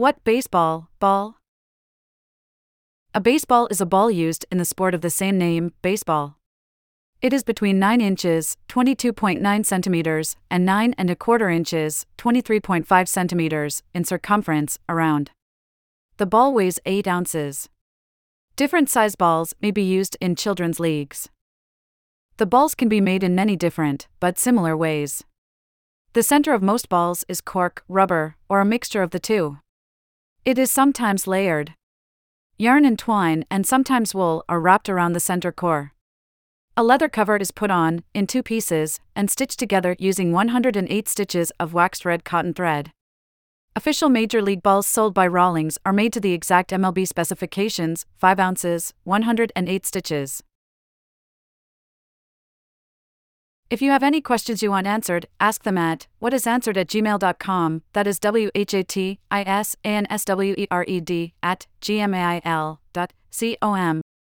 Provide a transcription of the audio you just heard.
What baseball, ball? A baseball is a ball used in the sport of the same name, baseball. It is between 9 inches, 22.9 centimeters, and 9 and a quarter inches, 23.5 centimeters, in circumference, around. The ball weighs 8 ounces. Different size balls may be used in children's leagues. The balls can be made in many different, but similar ways. The center of most balls is cork, rubber, or a mixture of the two. It is sometimes layered. Yarn and twine and sometimes wool are wrapped around the center core. A leather cover is put on, in two pieces, and stitched together using 108 stitches of waxed red cotton thread. Official Major League balls sold by Rawlings are made to the exact MLB specifications 5 ounces, 108 stitches. If you have any questions you want answered, ask them at whatisanswered at gmail.com. That is W H A T I S A N S W E R E D at gmail dot com.